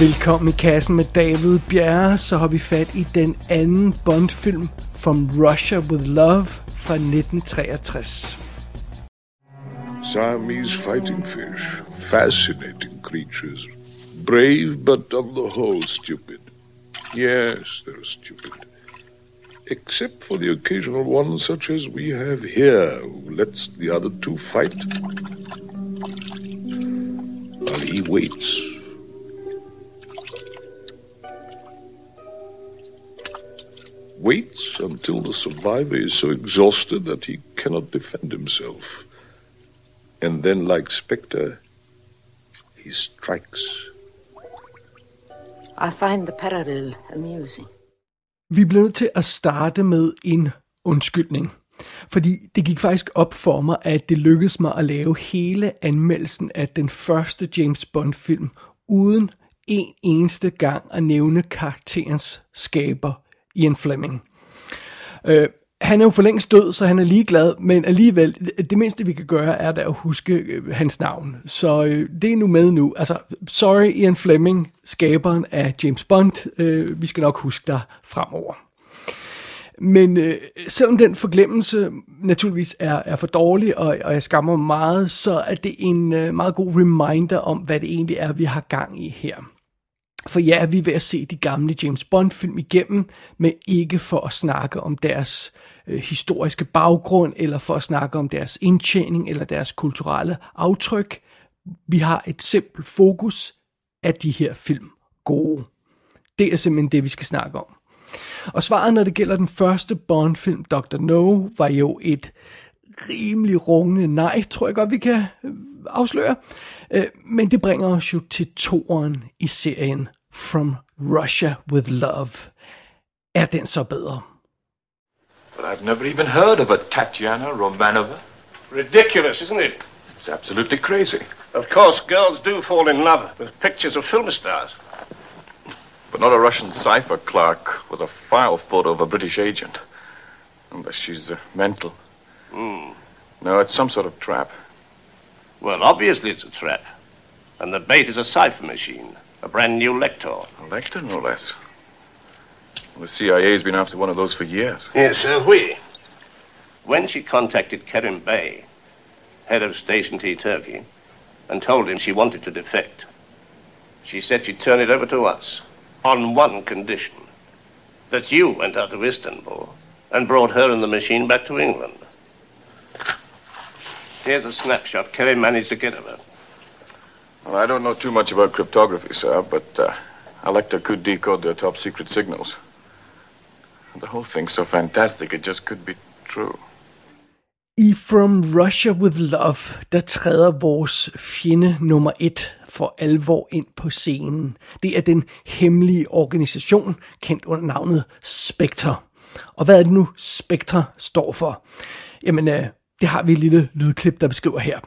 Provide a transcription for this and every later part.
Velkommen i kassen med David Bjerre, så har vi fat i den anden Bond-film, From Russia With Love fra 1963. Siamese fighting fish, fascinating creatures. Brave, but on the whole stupid. Yes, they're stupid. Except for the occasional one such as we have here, who lets the other two fight. While he waits waits until the survivor is so exhausted that he cannot defend himself. And then, like Spectre, he strikes. I find the parallel amusing. Vi blev nødt til at starte med en undskyldning. Fordi det gik faktisk op for mig, at det lykkedes mig at lave hele anmeldelsen af den første James Bond-film, uden en eneste gang at nævne karakterens skaber, Ian Fleming. Øh, han er jo for længst død, så han er ligeglad, men alligevel, det mindste vi kan gøre, er da at huske øh, hans navn. Så øh, det er nu med nu. Altså, sorry Ian Fleming, skaberen af James Bond. Øh, vi skal nok huske dig fremover. Men øh, selvom den forglemmelse naturligvis er, er for dårlig, og, og jeg skammer mig meget, så er det en øh, meget god reminder om, hvad det egentlig er, vi har gang i her. For ja, vi er ved at se de gamle James Bond-film igennem, men ikke for at snakke om deres øh, historiske baggrund, eller for at snakke om deres indtjening, eller deres kulturelle aftryk. Vi har et simpelt fokus af de her film gode. Det er simpelthen det, vi skal snakke om. Og svaret, når det gælder den første Bond-film, Dr. No, var jo et rimelig rungende nej, tror jeg godt, vi kan øh, afsløre. Øh, men det bringer os jo til toeren i serien From Russia with Love. Er den så bedre? But I've never even heard of a Tatiana Romanova. Ridiculous, isn't it? It's absolutely crazy. Of course, girls do fall in love with pictures of film stars. But not a Russian cipher clerk with a file photo of a British agent. Unless she's uh, mental. Hmm. No, it's some sort of trap. Well, obviously it's a trap. And the bait is a cipher machine. A brand new lector. A lector, no less. Well, the CIA's been after one of those for years. Yes, so have we. When she contacted Kerim Bey, head of Station T Turkey, and told him she wanted to defect, she said she'd turn it over to us on one condition that you went out to Istanbul and brought her and the machine back to England. Here's a snapshot Kerry managed to get of her. Well, I don't know too much about cryptography, sir, but uh, a lector could decode their top secret signals. The whole thing's so fantastic, it just could be true. I From Russia with Love, der træder vores fjende nummer et for alvor ind på scenen. Det er den hemmelige organisation, kendt under navnet Spectre. Og hvad er det nu, Spectre står for? Jamen, øh, det har vi et lille lydklip, der beskriver her.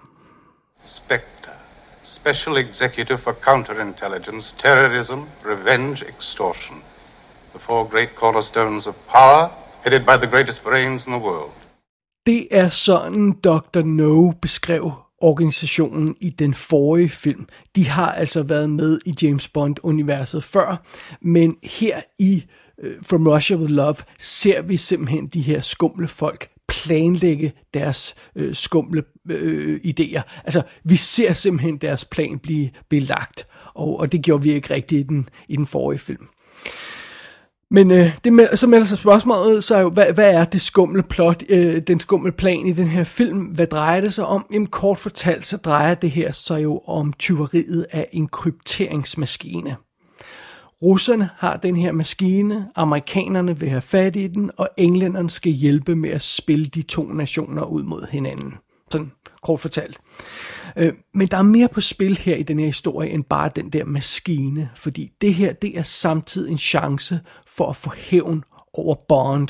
Spectre, Special Executive for Counterintelligence, Terrorism, Revenge, Extortion. The four great cornerstones of power, headed by the greatest brains in the world. Det er sådan Dr. No beskrev organisationen i den forrige film. De har altså været med i James Bond-universet før, men her i Øh, From Russia With Love ser vi simpelthen de her skumle folk planlægge deres øh, skumle øh, idéer. Altså, vi ser simpelthen deres plan blive, blive lagt, og, og det gjorde vi ikke rigtigt i den, i den forrige film. Men øh, det med, så melder sig spørgsmålet så jo, hvad, hvad er det skumle plot, øh, den skumle plan i den her film? Hvad drejer det sig om? Jamen kort fortalt, så drejer det her sig jo om tyveriet af en krypteringsmaskine. Russerne har den her maskine, amerikanerne vil have fat i den, og englænderne skal hjælpe med at spille de to nationer ud mod hinanden. Sådan kort fortalt. Øh, men der er mere på spil her i den her historie, end bare den der maskine, fordi det her, det er samtidig en chance for at få hævn over Bond.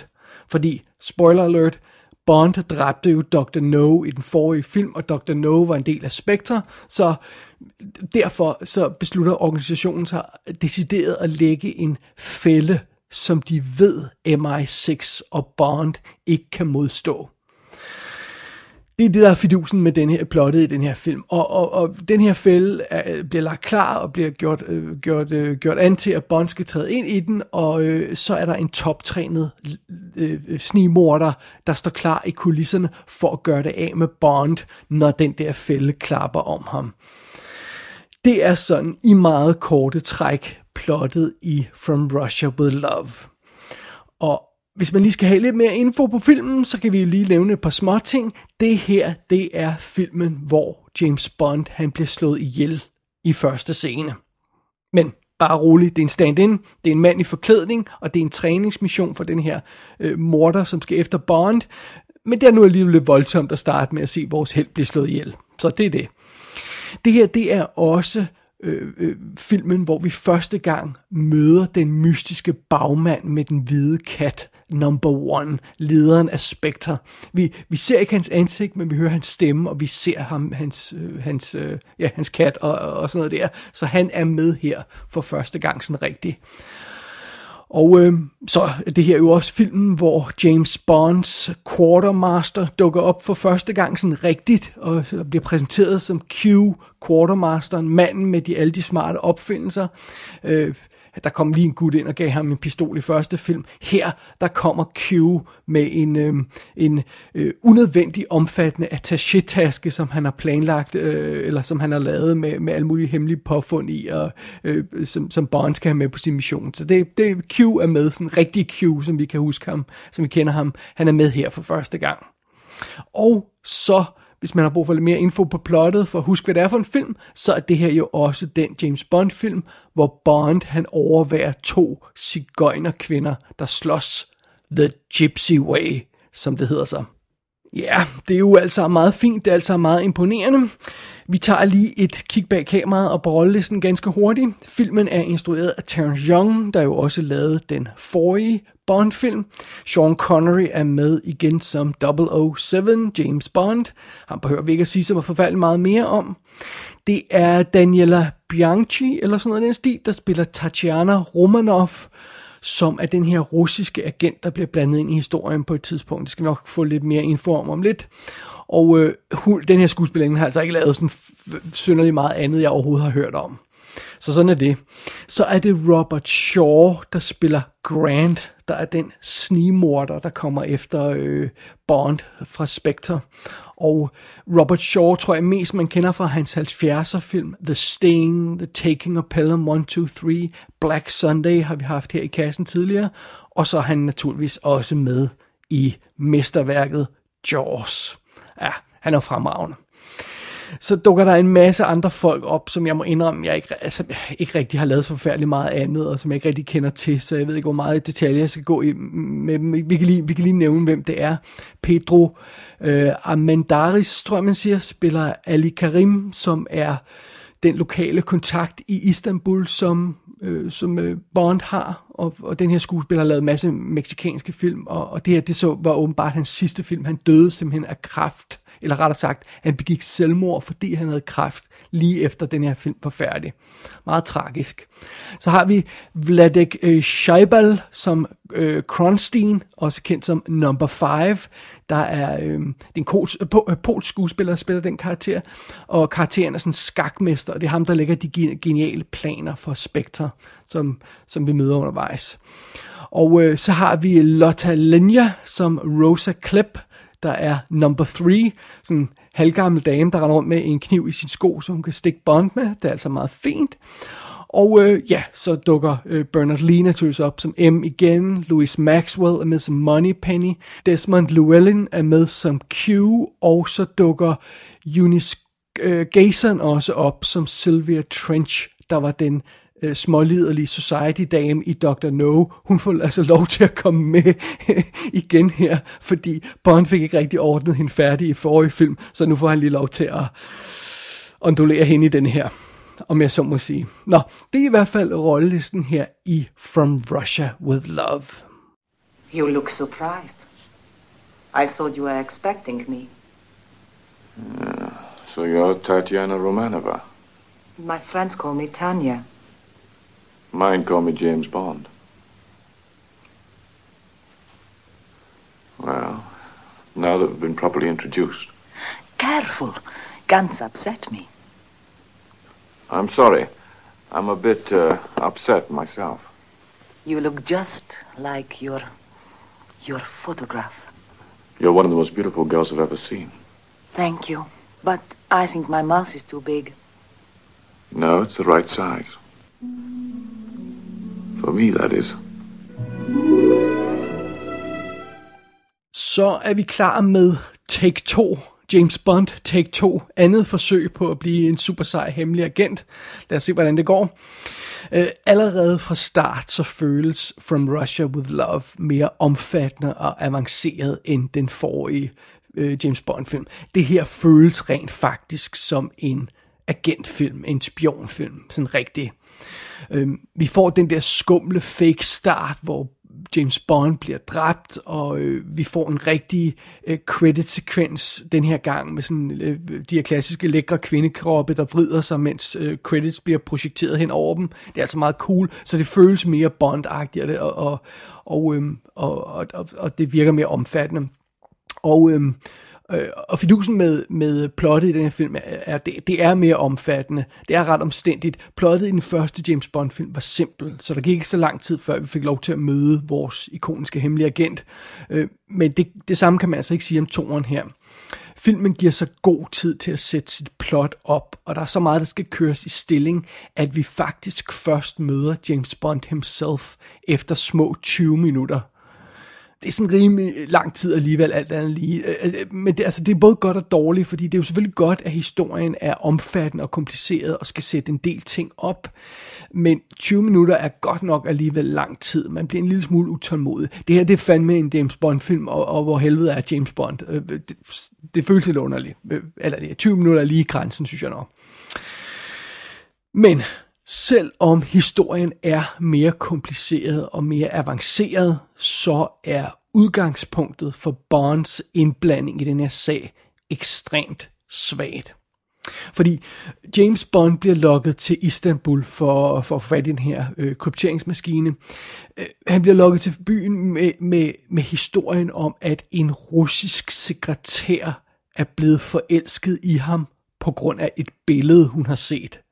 Fordi, spoiler alert, Bond dræbte jo Dr. No i den forrige film, og Dr. No var en del af Spectre, så derfor så beslutter organisationen sig decideret at lægge en fælde, som de ved MI6 og Bond ikke kan modstå. Det er det, der er fidusen med den her plottet i den her film. Og, og, og den her fælde er, bliver lagt klar og bliver gjort, øh, gjort, øh, gjort an til, at Bond skal træde ind i den, og øh, så er der en toptrænet øh, øh, snigmorder, der står klar i kulisserne for at gøre det af med Bond, når den der fælde klapper om ham. Det er sådan i meget korte træk plottet i From Russia With Love. Og hvis man lige skal have lidt mere info på filmen, så kan vi jo lige nævne et par små ting. Det her, det er filmen, hvor James Bond han bliver slået ihjel i første scene. Men bare rolig, det er en stand-in, det er en mand i forklædning, og det er en træningsmission for den her øh, morder, som skal efter Bond. Men det er nu alligevel lidt voldsomt at starte med at se vores held blive slået ihjel. Så det er det. Det her, det er også øh, øh, filmen, hvor vi første gang møder den mystiske bagmand med den hvide kat, number one, lederen af Spectre. Vi, vi ser ikke hans ansigt, men vi hører hans stemme, og vi ser ham, hans, øh, hans, øh, ja, hans kat og, og sådan noget der. Så han er med her for første gang sådan rigtigt. Og øh, så det her er jo også filmen, hvor James Bonds Quartermaster dukker op for første gang sådan rigtigt, og bliver præsenteret som Q, Quartermasteren, manden med de, alle de smarte opfindelser. Øh, der kom lige en gut ind og gav ham en pistol i første film. Her, der kommer Q med en, øh, en øh, unødvendig omfattende attaché-taske, som han har planlagt, øh, eller som han har lavet med, med alle mulige hemmelige påfund i, og, øh, som, som Bond skal have med på sin mission. Så det, det Q er med, sådan rigtig Q, som vi kan huske ham, som vi kender ham. Han er med her for første gang. Og så hvis man har brug for lidt mere info på plottet, for at huske, hvad det er for en film, så er det her jo også den James Bond-film, hvor Bond han overværer to cigøjnerkvinder, der slås The Gypsy Way, som det hedder så. Ja, det er jo altså meget fint, det er altså meget imponerende. Vi tager lige et kig bag kameraet og på rollelisten ganske hurtigt. Filmen er instrueret af Terence Young, der jo også lavede den forrige Bond-film. Sean Connery er med igen som 007 James Bond. Han behøver vi ikke at sige så forfærdeligt meget mere om. Det er Daniela Bianchi, eller sådan noget den stil, der spiller Tatiana Romanov, som er den her russiske agent, der bliver blandet ind i historien på et tidspunkt. Det skal vi nok få lidt mere info om om lidt. Og øh, den her skuespillerinde har altså ikke lavet sådan synderligt meget andet, jeg overhovedet har hørt om. Så sådan er det. Så er det Robert Shaw, der spiller Grant, der er den snigmorder, der kommer efter øh, Bond fra Spectre. Og Robert Shaw tror jeg mest man kender fra hans 70'er film The Sting, The Taking of Pelham 1, 2, 3, Black Sunday har vi haft her i kassen tidligere. Og så er han naturligvis også med i mesterværket Jaws. Ja, han er fremragende. Så dukker der en masse andre folk op, som jeg må indrømme, jeg ikke, altså, ikke rigtig har lavet så forfærdeligt meget andet, og som jeg ikke rigtig kender til, så jeg ved ikke, hvor meget detaljer jeg skal gå i med dem. Vi kan lige, vi kan lige nævne, hvem det er. Pedro øh, Amandaris, tror jeg, man siger, spiller Ali Karim, som er den lokale kontakt i Istanbul, som øh, som øh, Bond har, og, og den her skuespiller har lavet en masse meksikanske film, og, og det her det så var åbenbart hans sidste film. Han døde simpelthen af kræft, eller rettere sagt, han begik selvmord, fordi han havde kræft lige efter den her film var færdig. Meget tragisk. Så har vi Vladek øh, Scheibal som øh, Kronstein, også kendt som Number 5. Der er, øh, det er en kols, øh, øh, polsk skuespiller, der spiller den karakter, og karakteren er sådan en skakmester, og det er ham, der lægger de geniale planer for Spectre, som, som vi møder undervejs. Og øh, så har vi Lotta Lenja som Rosa Klepp, der er number three, sådan en halvgammel dame, der render rundt med en kniv i sin sko, så hun kan stikke bond med. Det er altså meget fint. Og øh, ja, så dukker øh, Bernard Lee naturligvis op som M igen. Louis Maxwell er med som Money Penny. Desmond Llewellyn er med som Q. Og så dukker Eunice øh, Gason også op som Sylvia Trench, der var den øh, småliderlige society dame i Dr. No, hun får altså lov til at komme med igen her, fordi Bond fik ikke rigtig ordnet hende færdig i forrige film, så nu får han lige lov til at ondulere hende i den her, om jeg så må sige. Nå, det er i hvert fald rollelisten her i From Russia with Love. You look surprised. I thought you were expecting me. Uh, so you're Tatiana Romanova. My friends call me Tanya. Mine call me James Bond. Well, now that we've been properly introduced. careful. Guns upset me. I'm sorry. I'm a bit uh, upset myself. You look just like your your photograph. You're one of the most beautiful girls I've ever seen. Thank you. But I think my mouth is too big. No, it's the right size. For me, that is. Så er vi klar med Take 2. James Bond Take 2. Andet forsøg på at blive en super sej hemmelig agent. Lad os se, hvordan det går. Uh, allerede fra start så føles From Russia With Love mere omfattende og avanceret end den forrige uh, James Bond film. Det her føles rent faktisk som en agentfilm, en spionfilm, sådan rigtig. Øh, vi får den der skumle fake start, hvor James Bond bliver dræbt, og øh, vi får en rigtig øh, credit-sekvens den her gang med sådan øh, de her klassiske lækre kvindekroppe, der vrider sig, mens øh, credits bliver projekteret hen over dem. Det er altså meget cool, så det føles mere Bond-agtigt, og, og, og, øh, og, og, og, og det virker mere omfattende. Og øh, Øh, og fidusen med, med plottet i den her film er, det, det er mere omfattende. Det er ret omstændigt. Plottet i den første James Bond film var simpel, så der gik ikke så lang tid før vi fik lov til at møde vores ikoniske hemmelige agent. Øh, men det, det samme kan man altså ikke sige om toren her. Filmen giver så god tid til at sætte sit plot op, og der er så meget, der skal køres i stilling, at vi faktisk først møder James Bond himself efter små 20 minutter det er sådan rimelig lang tid alligevel, alt andet lige. Øh, øh, øh, men det, altså, det er både godt og dårligt, fordi det er jo selvfølgelig godt, at historien er omfattende og kompliceret og skal sætte en del ting op. Men 20 minutter er godt nok alligevel lang tid. Man bliver en lille smule utålmodig. Det her, det er fandme en James Bond-film, og, og hvor helvede er James Bond. Det, det føles lidt underligt. Eller det er 20 minutter er lige i grænsen, synes jeg nok. Men Selvom historien er mere kompliceret og mere avanceret, så er udgangspunktet for Bonds indblanding i den her sag ekstremt svagt. Fordi James Bond bliver lokket til Istanbul for, for at få fat i den her øh, krypteringsmaskine. Øh, han bliver lokket til byen med, med, med historien om, at en russisk sekretær er blevet forelsket i ham på grund af et billede, hun har set.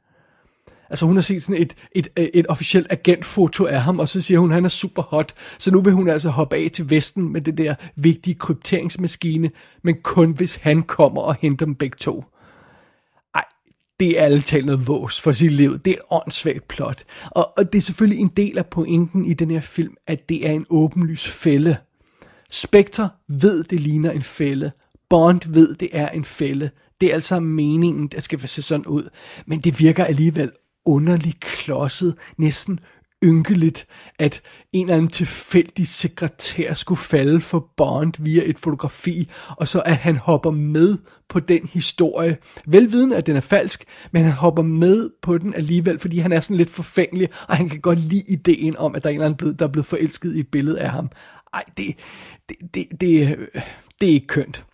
Altså hun har set sådan et, et, et officielt agentfoto af ham, og så siger hun, at han er super hot. Så nu vil hun altså hoppe af til Vesten med det der vigtige krypteringsmaskine, men kun hvis han kommer og henter dem begge to. Ej, det er alle talt noget vås for sit liv. Det er et åndssvagt plot. Og, og det er selvfølgelig en del af pointen i den her film, at det er en åbenlys fælde. Spectre ved, det ligner en fælde. Bond ved, det er en fælde. Det er altså meningen, der skal se sådan ud. Men det virker alligevel underligt klodset, næsten ynkeligt, at en eller anden tilfældig sekretær skulle falde for Bond via et fotografi, og så at han hopper med på den historie. Velviden, at den er falsk, men han hopper med på den alligevel, fordi han er sådan lidt forfængelig, og han kan godt lide ideen om, at der er en eller anden, der er blevet forelsket i et billede af ham. Ej, det, det, det, det, øh, det er ikke kønt.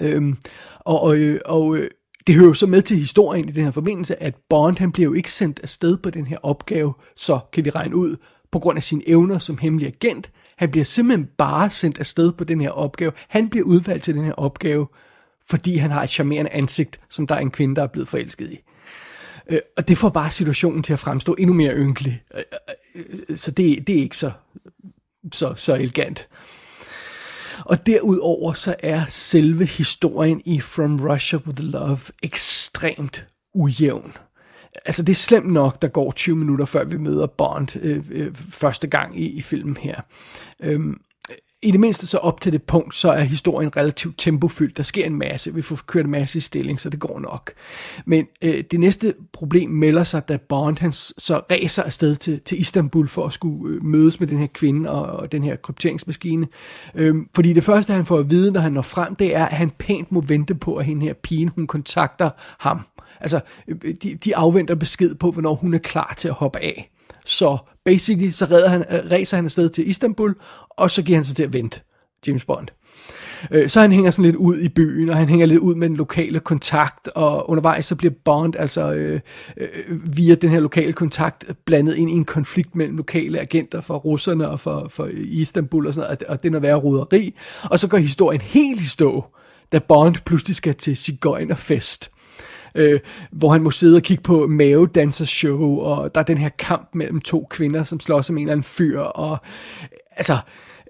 Øhm, og, og, øh, og øh, det hører jo så med til historien i den her forbindelse, at Bond han bliver jo ikke sendt afsted på den her opgave, så kan vi regne ud, på grund af sine evner som hemmelig agent. Han bliver simpelthen bare sendt afsted på den her opgave. Han bliver udvalgt til den her opgave, fordi han har et charmerende ansigt, som der er en kvinde, der er blevet forelsket i. Øh, og det får bare situationen til at fremstå endnu mere ynkelig. Øh, øh, øh så det, det er ikke så, så, så elegant. Og derudover så er selve historien i From Russia with Love ekstremt ujævn. Altså det er slemt nok, der går 20 minutter før vi møder Bond øh, øh, første gang i, i filmen her. Øhm, i det mindste så op til det punkt, så er historien relativt tempofyldt. Der sker en masse. Vi får kørt en masse i stilling, så det går nok. Men øh, det næste problem melder sig, da Bond han så ræser afsted til, til Istanbul for at skulle øh, mødes med den her kvinde og, og den her krypteringsmaskine. Øh, fordi det første, han får at vide, når han når frem, det er, at han pænt må vente på, at hende her pigen, hun kontakter ham. Altså, øh, de, de afventer besked på, hvornår hun er klar til at hoppe af. Så basically, så redder han, øh, racer han afsted til Istanbul, og så giver han sig til at vente, James Bond. Øh, så han hænger sådan lidt ud i byen, og han hænger lidt ud med den lokale kontakt, og undervejs så bliver Bond altså øh, øh, via den her lokale kontakt blandet ind i en konflikt mellem lokale agenter for russerne og for, for Istanbul og sådan noget, og det er noget værre roderi. Og så går historien helt i stå, da Bond pludselig skal til Sigøjnerfest. Øh, hvor han må sidde og kigge på mavedansershow, og der er den her kamp mellem to kvinder, som slås om en eller anden fyr, og øh, altså,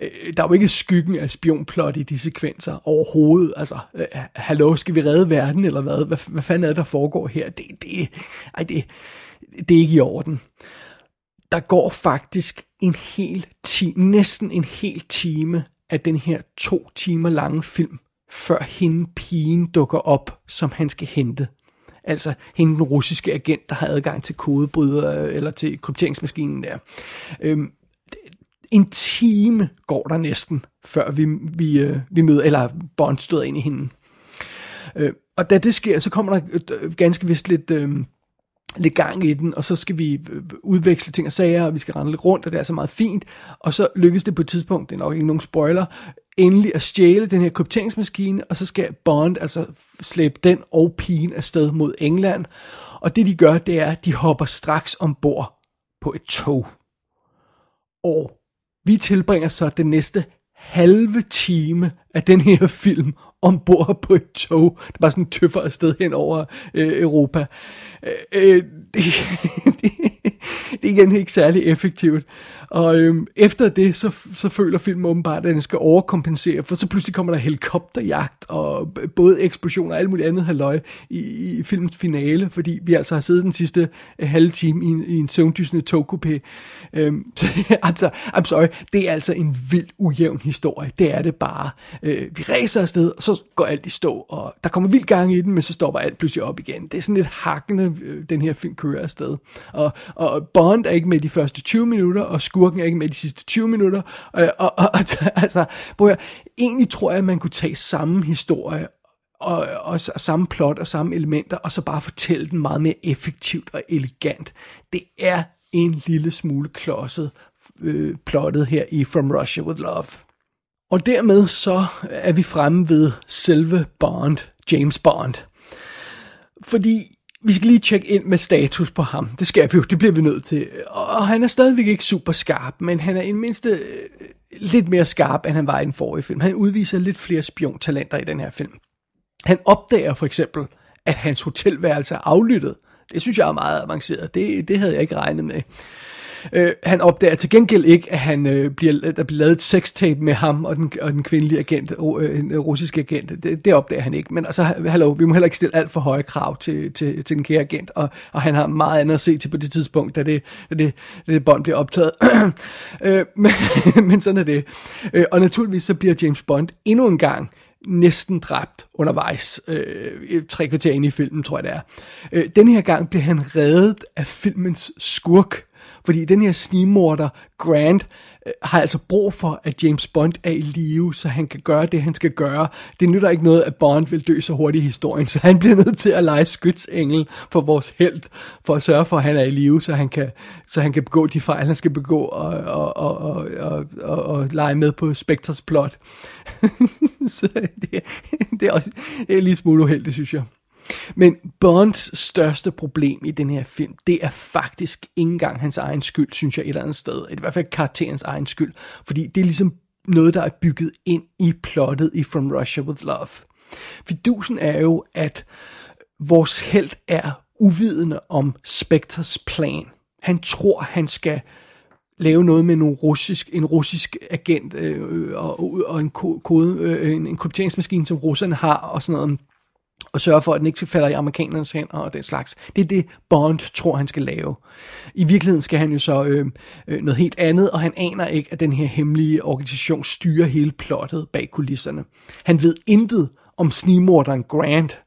øh, der er jo ikke skyggen af spionplot i de sekvenser overhovedet. Altså, øh, hallo, skal vi redde verden, eller hvad? Hvad, hvad fanden er det, der foregår her? Det, det, ej, det, det er ikke i orden. Der går faktisk en hel time, næsten en hel time af den her to timer lange film, før hende pigen dukker op, som han skal hente. Altså hende den russiske agent, der har adgang til kodebryder øh, eller til krypteringsmaskinen der. Øhm, en time går der næsten, før vi, vi, øh, vi møder, eller Bond støder ind i hende. Øh, og da det sker, så kommer der øh, ganske vist lidt... Øh, lidt gang i den, og så skal vi øh, udveksle ting og sager, og vi skal rende lidt rundt, og det er så meget fint. Og så lykkes det på et tidspunkt, det er nok ikke nogen spoiler, endelig at stjæle den her krypteringsmaskine, og så skal Bond altså slæbe den og pigen afsted mod England. Og det de gør, det er, at de hopper straks ombord på et tog. Og vi tilbringer så den næste halve time af den her film ombord på et tog, der bare sådan tøffer afsted hen over øh, Europa. Øh, øh det, det, det er igen ikke særlig effektivt. Og øh, efter det, så, så føler filmen åbenbart, at den skal overkompensere, for så pludselig kommer der helikopterjagt og både eksplosioner og alt muligt andet halløj i, i filmens finale, fordi vi altså har siddet den sidste øh, halve time i en, i en søvndysende togkupé. Øh, så, altså, I'm sorry, det er altså en vild ujævn historie. Det er det bare. Øh, vi ræser afsted, og så går alt i stå, og der kommer vildt gang i den, men så stopper alt pludselig op igen. Det er sådan lidt hakkende, øh, den her film kører afsted. Og, og Bond er ikke med de første 20 minutter, og skurken er ikke med de sidste 20 minutter. Øh, og, og, og altså, hvor jeg, egentlig tror jeg, at man kunne tage samme historie, og, og, og samme plot og samme elementer, og så bare fortælle den meget mere effektivt og elegant. Det er en lille smule klodset øh, plottet her i From Russia With Love. Og dermed så er vi fremme ved selve Bond, James Bond. Fordi vi skal lige tjekke ind med status på ham. Det skal vi jo, det bliver vi nødt til. Og han er stadigvæk ikke super skarp, men han er i mindste øh, lidt mere skarp, end han var i den forrige film. Han udviser lidt flere spiontalenter i den her film. Han opdager for eksempel, at hans hotelværelse er aflyttet. Det synes jeg er meget avanceret. Det, det havde jeg ikke regnet med. Øh, han opdager til gengæld ikke, at han øh, bliver, der bliver lavet et sextape med ham og den, og den kvindelige agent, øh, en øh, russiske agent. Det, det opdager han ikke. Men altså, hallo, vi må heller ikke stille alt for høje krav til, til, til den kære agent. Og, og han har meget andet at se til på det tidspunkt, da det, da det, da det bånd bliver optaget. øh, men, men sådan er det. Øh, og naturligvis så bliver James Bond endnu en gang næsten dræbt undervejs, øh, tre kvarter ind i filmen, tror jeg det er. Øh, den her gang bliver han reddet af filmens skurk, fordi den her snimorder, Grant, øh, har altså brug for, at James Bond er i live, så han kan gøre det, han skal gøre. Det nytter ikke noget, at Bond vil dø så hurtigt i historien, så han bliver nødt til at lege skytsengel for vores held, for at sørge for, at han er i live, så han kan, så han kan begå de fejl, han skal begå, og, og, og, og, og, og, og lege med på Spectres plot. så det, det, er også det er lige smule uheldigt, synes jeg. Men Bonds største problem i den her film, det er faktisk ikke engang hans egen skyld, synes jeg et eller andet sted. I hvert fald karakterens egen skyld. Fordi det er ligesom noget, der er bygget ind i plottet i From Russia With Love. Fidusen er jo, at vores held er uvidende om Spectres plan. Han tror, han skal lave noget med en russisk, en russisk agent øh, øh og, og en, kode, øh, en, en krypteringsmaskine, som russerne har, og sådan noget og sørge for, at den ikke falder i amerikanernes hænder og den slags. Det er det, Bond tror, han skal lave. I virkeligheden skal han jo så øh, øh, noget helt andet, og han aner ikke, at den her hemmelige organisation styrer hele plottet bag kulisserne. Han ved intet om snimorderen Grant.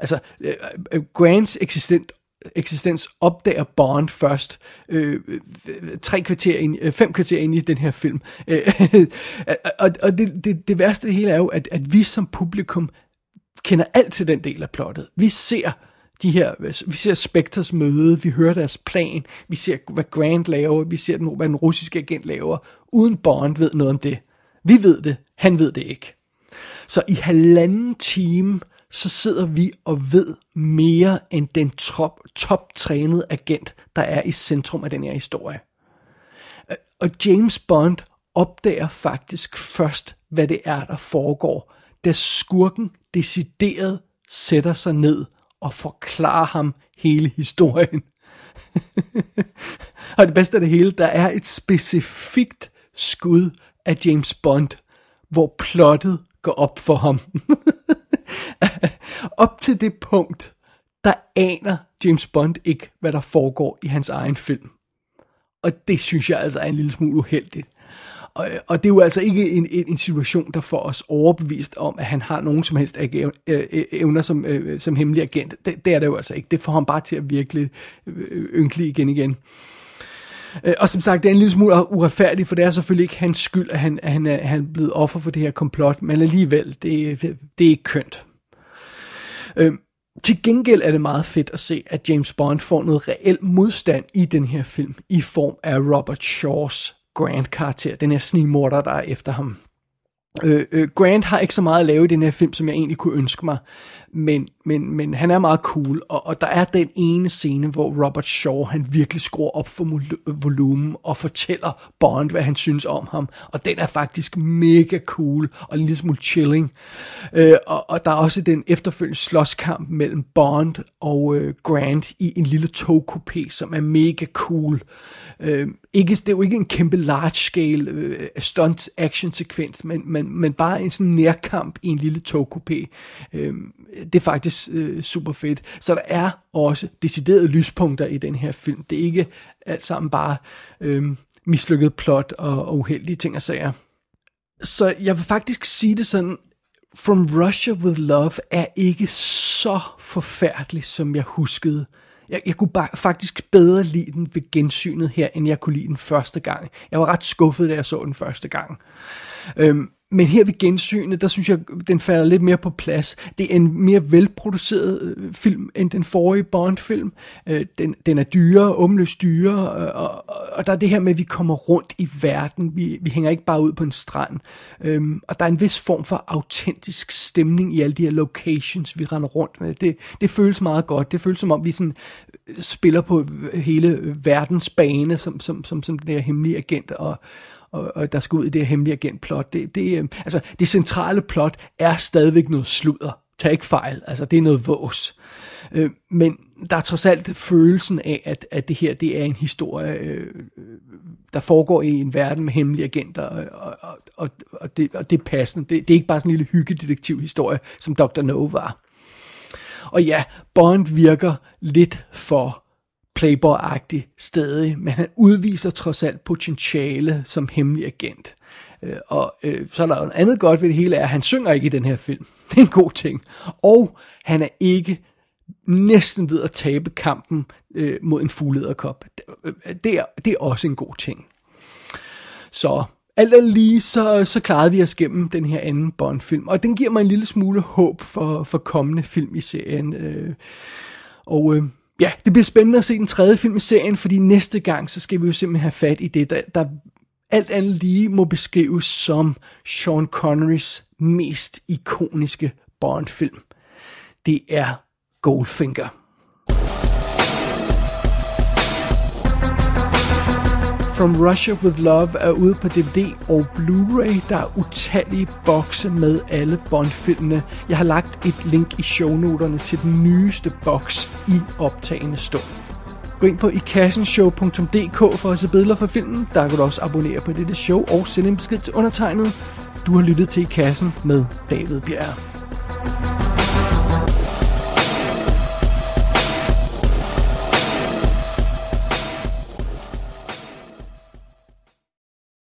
Altså, øh, øh, øh Grants eksistent eksistens opdager Bond først øh, øh tre kvarter ind, øh, fem kvarter ind i den her film. Øh, og og det, det, det værste af det hele er jo, at, at vi som publikum kender alt til den del af plottet. Vi ser de her, vi ser Spectres møde, vi hører deres plan, vi ser, hvad Grant laver, vi ser, hvad den russiske agent laver, uden Bond ved noget om det. Vi ved det, han ved det ikke. Så i halvanden time, så sidder vi og ved mere end den top, top-trænede agent, der er i centrum af den her historie. Og James Bond opdager faktisk først, hvad det er, der foregår, da skurken decideret sætter sig ned og forklarer ham hele historien. og det bedste af det hele, der er et specifikt skud af James Bond, hvor plottet går op for ham. op til det punkt, der aner James Bond ikke, hvad der foregår i hans egen film. Og det synes jeg altså er en lille smule uheldigt. Og, og det er jo altså ikke en, en, en situation, der får os overbevist om, at han har nogen som helst øh, øh, evner som, øh, som hemmelig agent. Det, det er det jo altså ikke. Det får ham bare til at virkelig øh, ynkelig igen igen. Øh, og som sagt, det er en lille smule uretfærdigt, for det er selvfølgelig ikke hans skyld, at han, at han, er, han er blevet offer for det her komplot, men alligevel, det, det, det er ikke kønt. Øh, til gengæld er det meget fedt at se, at James Bond får noget reelt modstand i den her film, i form af Robert Shaws Grant-karakter, den her snigmorder, der er efter ham. Øh, øh, Grant har ikke så meget at lave i den her film, som jeg egentlig kunne ønske mig, men, men, men han er meget cool, og, og der er den ene scene, hvor Robert Shaw, han virkelig skruer op for volumen og fortæller Bond, hvad han synes om ham, og den er faktisk mega cool og en lille smule chilling. Øh, og, og der er også den efterfølgende slåskamp mellem Bond og øh, Grant i en lille togkupé, som er mega cool. Øh, ikke, det er jo ikke en kæmpe large scale øh, stunt action sekvens, men, men, men bare en sådan nærkamp i en lille togkupé. Øh, det er faktisk øh, super fedt. Så der er også deciderede lyspunkter i den her film. Det er ikke alt sammen bare øh, mislykket plot og, og uheldige ting og sager. Så jeg vil faktisk sige det sådan, From Russia with Love er ikke så forfærdelig, som jeg huskede. Jeg, jeg kunne bare, faktisk bedre lide den ved gensynet her, end jeg kunne lide den første gang. Jeg var ret skuffet, da jeg så den første gang. Øhm, men her ved gensynet, der synes jeg, den falder lidt mere på plads. Det er en mere velproduceret øh, film end den forrige Bond-film. Øh, den, den er dyrere, omløst dyrere, øh, og, og, og der er det her med, at vi kommer rundt i verden. Vi, vi hænger ikke bare ud på en strand. Øhm, og der er en vis form for autentisk stemning i alle de her locations, vi render rundt med. Det, det føles meget godt. Det føles som om, vi sådan øh, spiller på øh, hele verdens bane, som, som, som, som den her hemmelige agent, og og, og der skal ud i det hemmelige agentplot. Det, det, øh, altså, det centrale plot er stadigvæk noget sludder. Tag ikke fejl. Altså, det er noget vås. Øh, men der er trods alt følelsen af, at, at det her det er en historie, øh, der foregår i en verden med hemmelige agenter, og, og, og, og, det, og det er passende. Det, det er ikke bare sådan en lille hyggedetektivhistorie, som Dr. No var. Og ja, Bond virker lidt for playboy-agtig stadig, men han udviser trods alt potentiale som hemmelig agent. Øh, og øh, så er der jo en andet godt ved det hele, er, at han synger ikke i den her film. Det er en god ting. Og han er ikke næsten ved at tabe kampen øh, mod en fuglederkop. Det, øh, det, er, det er også en god ting. Så alt andet lige, så, så klarede vi os gennem den her anden Bond-film. Og den giver mig en lille smule håb for, for kommende film i serien. Øh, og øh, ja, det bliver spændende at se den tredje film i serien, fordi næste gang, så skal vi jo simpelthen have fat i det, der, der alt andet lige må beskrives som Sean Connerys mest ikoniske Bond-film. Det er Goldfinger. From Russia with Love er ude på DVD og Blu-ray. Der er utallige bokse med alle Bond-filmene. Jeg har lagt et link i shownoterne til den nyeste boks i optagende stund. Gå ind på ikassenshow.dk for at se billeder fra filmen. Der kan du også abonnere på dette show og sende en besked til undertegnet. Du har lyttet til I Kassen med David Bjerg.